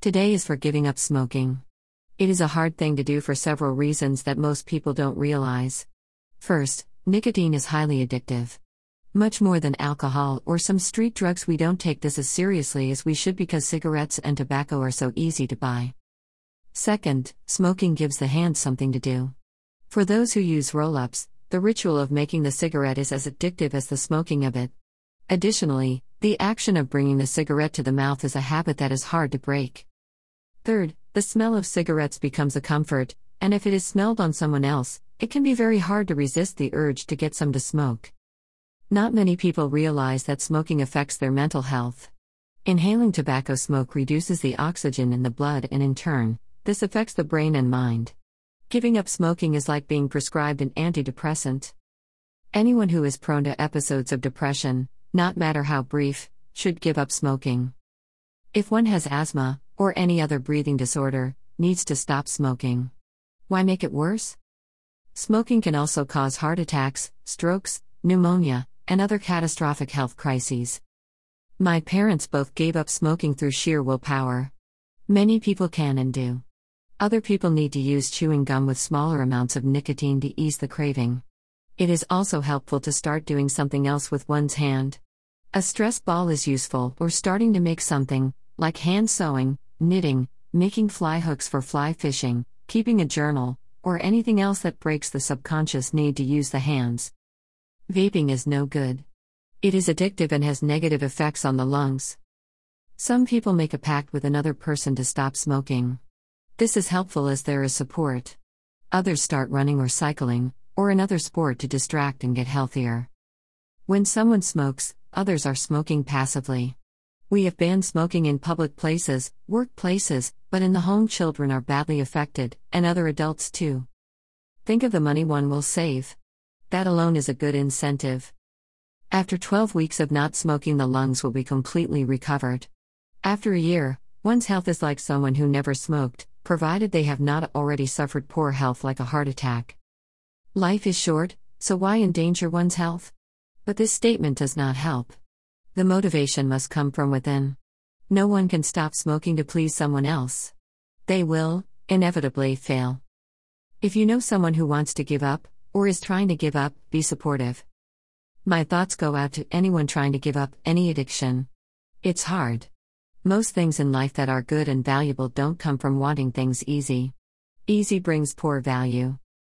Today is for giving up smoking. It is a hard thing to do for several reasons that most people don't realize. First, nicotine is highly addictive. Much more than alcohol or some street drugs, we don't take this as seriously as we should because cigarettes and tobacco are so easy to buy. Second, smoking gives the hands something to do. For those who use roll ups, the ritual of making the cigarette is as addictive as the smoking of it. Additionally, the action of bringing the cigarette to the mouth is a habit that is hard to break. Third, the smell of cigarettes becomes a comfort, and if it is smelled on someone else, it can be very hard to resist the urge to get some to smoke. Not many people realize that smoking affects their mental health. Inhaling tobacco smoke reduces the oxygen in the blood, and in turn, this affects the brain and mind. Giving up smoking is like being prescribed an antidepressant. Anyone who is prone to episodes of depression, not matter how brief, should give up smoking. If one has asthma, or any other breathing disorder, needs to stop smoking. Why make it worse? Smoking can also cause heart attacks, strokes, pneumonia, and other catastrophic health crises. My parents both gave up smoking through sheer willpower. Many people can and do. Other people need to use chewing gum with smaller amounts of nicotine to ease the craving. It is also helpful to start doing something else with one's hand. A stress ball is useful, or starting to make something, like hand sewing, knitting, making fly hooks for fly fishing, keeping a journal, or anything else that breaks the subconscious need to use the hands. Vaping is no good. It is addictive and has negative effects on the lungs. Some people make a pact with another person to stop smoking. This is helpful as there is support. Others start running or cycling, or another sport to distract and get healthier. When someone smokes, others are smoking passively. We have banned smoking in public places, workplaces, but in the home, children are badly affected, and other adults too. Think of the money one will save. That alone is a good incentive. After 12 weeks of not smoking, the lungs will be completely recovered. After a year, one's health is like someone who never smoked, provided they have not already suffered poor health like a heart attack. Life is short, so why endanger one's health? But this statement does not help. The motivation must come from within. No one can stop smoking to please someone else. They will, inevitably, fail. If you know someone who wants to give up, or is trying to give up, be supportive. My thoughts go out to anyone trying to give up any addiction. It's hard. Most things in life that are good and valuable don't come from wanting things easy. Easy brings poor value.